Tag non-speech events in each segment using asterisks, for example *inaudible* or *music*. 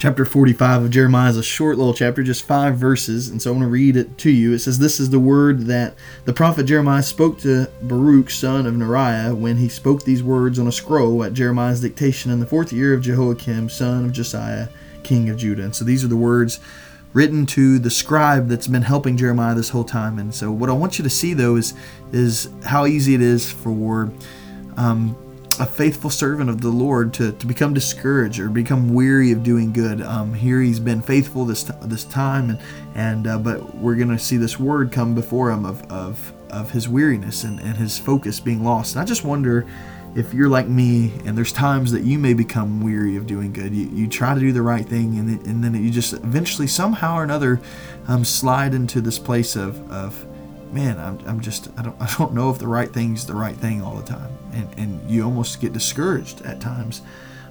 Chapter 45 of Jeremiah is a short little chapter, just five verses, and so I want to read it to you. It says, This is the word that the prophet Jeremiah spoke to Baruch, son of Neriah, when he spoke these words on a scroll at Jeremiah's dictation in the fourth year of Jehoiakim, son of Josiah, king of Judah. And so these are the words written to the scribe that's been helping Jeremiah this whole time. And so what I want you to see, though, is, is how easy it is for. Um, a faithful servant of the Lord to, to become discouraged or become weary of doing good. Um, here he's been faithful this this time, and and uh, but we're gonna see this word come before him of of, of his weariness and, and his focus being lost. And I just wonder if you're like me and there's times that you may become weary of doing good you, you try to do the right thing and, and then you just eventually somehow or another um, slide into this place of, of man, I'm, I'm just I don't *laughs* I don't know if the right thing's the right thing all the time, and and you almost get discouraged at times,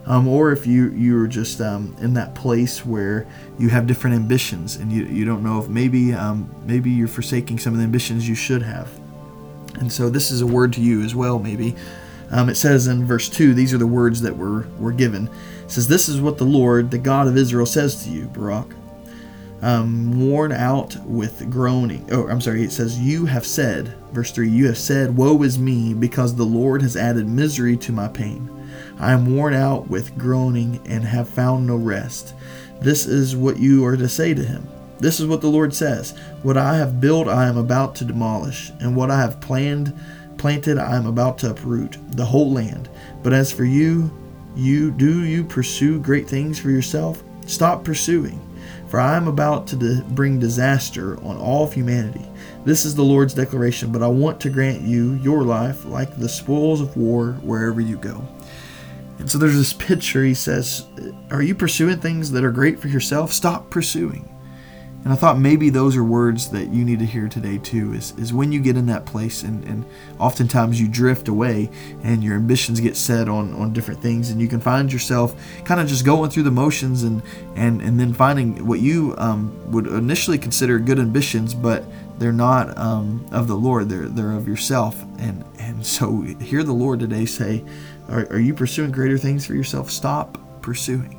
um, or if you you're just um, in that place where you have different ambitions and you you don't know if maybe um, maybe you're forsaking some of the ambitions you should have, and so this is a word to you as well maybe. Um, it says in verse 2, these are the words that were, were given. It says, This is what the Lord, the God of Israel, says to you, Baruch um, worn out with groaning. Oh, I'm sorry, it says, You have said, verse 3, You have said, Woe is me, because the Lord has added misery to my pain. I am worn out with groaning and have found no rest. This is what you are to say to him. This is what the Lord says What I have built, I am about to demolish, and what I have planned, planted, I am about to uproot the whole land. But as for you, you do you pursue great things for yourself? Stop pursuing for I am about to bring disaster on all of humanity. This is the Lord's declaration, but I want to grant you your life like the spoils of war wherever you go. And so there's this picture. He says, Are you pursuing things that are great for yourself? Stop pursuing. And I thought maybe those are words that you need to hear today too, is, is when you get in that place and, and oftentimes you drift away and your ambitions get set on, on different things and you can find yourself kind of just going through the motions and, and, and then finding what you um, would initially consider good ambitions, but they're not um, of the Lord, they're, they're of yourself. And, and so hear the Lord today say, are, are you pursuing greater things for yourself? Stop pursuing.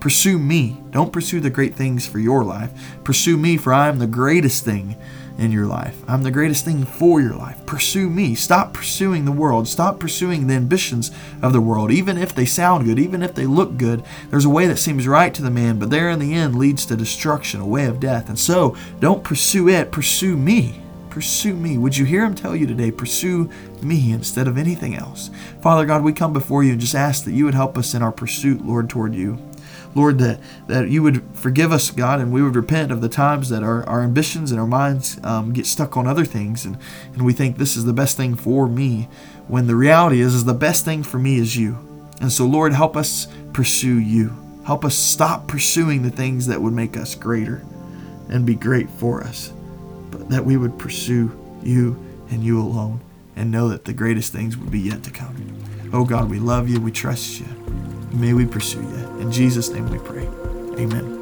Pursue me. Don't pursue the great things for your life. Pursue me, for I am the greatest thing in your life. I'm the greatest thing for your life. Pursue me. Stop pursuing the world. Stop pursuing the ambitions of the world. Even if they sound good, even if they look good, there's a way that seems right to the man, but there in the end leads to destruction, a way of death. And so, don't pursue it, pursue me. Pursue me. Would you hear him tell you today, pursue me instead of anything else? Father God, we come before you and just ask that you would help us in our pursuit, Lord, toward you. Lord, that, that you would forgive us, God, and we would repent of the times that our, our ambitions and our minds um, get stuck on other things and, and we think this is the best thing for me when the reality is, is the best thing for me is you. And so, Lord, help us pursue you. Help us stop pursuing the things that would make us greater and be great for us, but that we would pursue you and you alone and know that the greatest things would be yet to come. Oh God, we love you, we trust you. May we pursue you. In Jesus' name we pray. Amen.